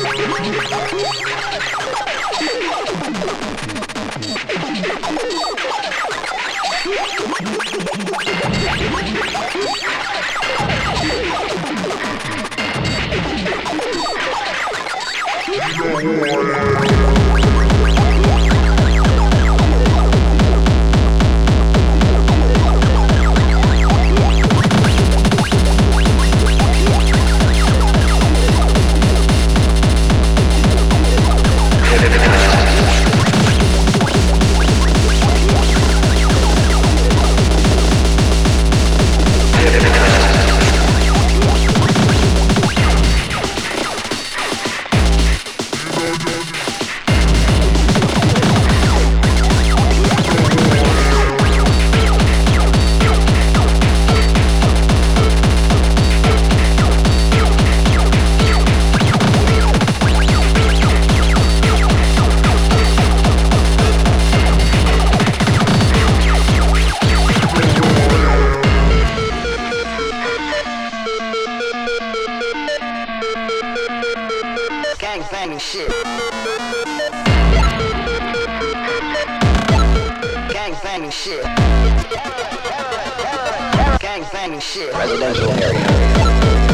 Yeah. Gangbanging shit. Gangbanging shit. Residential area.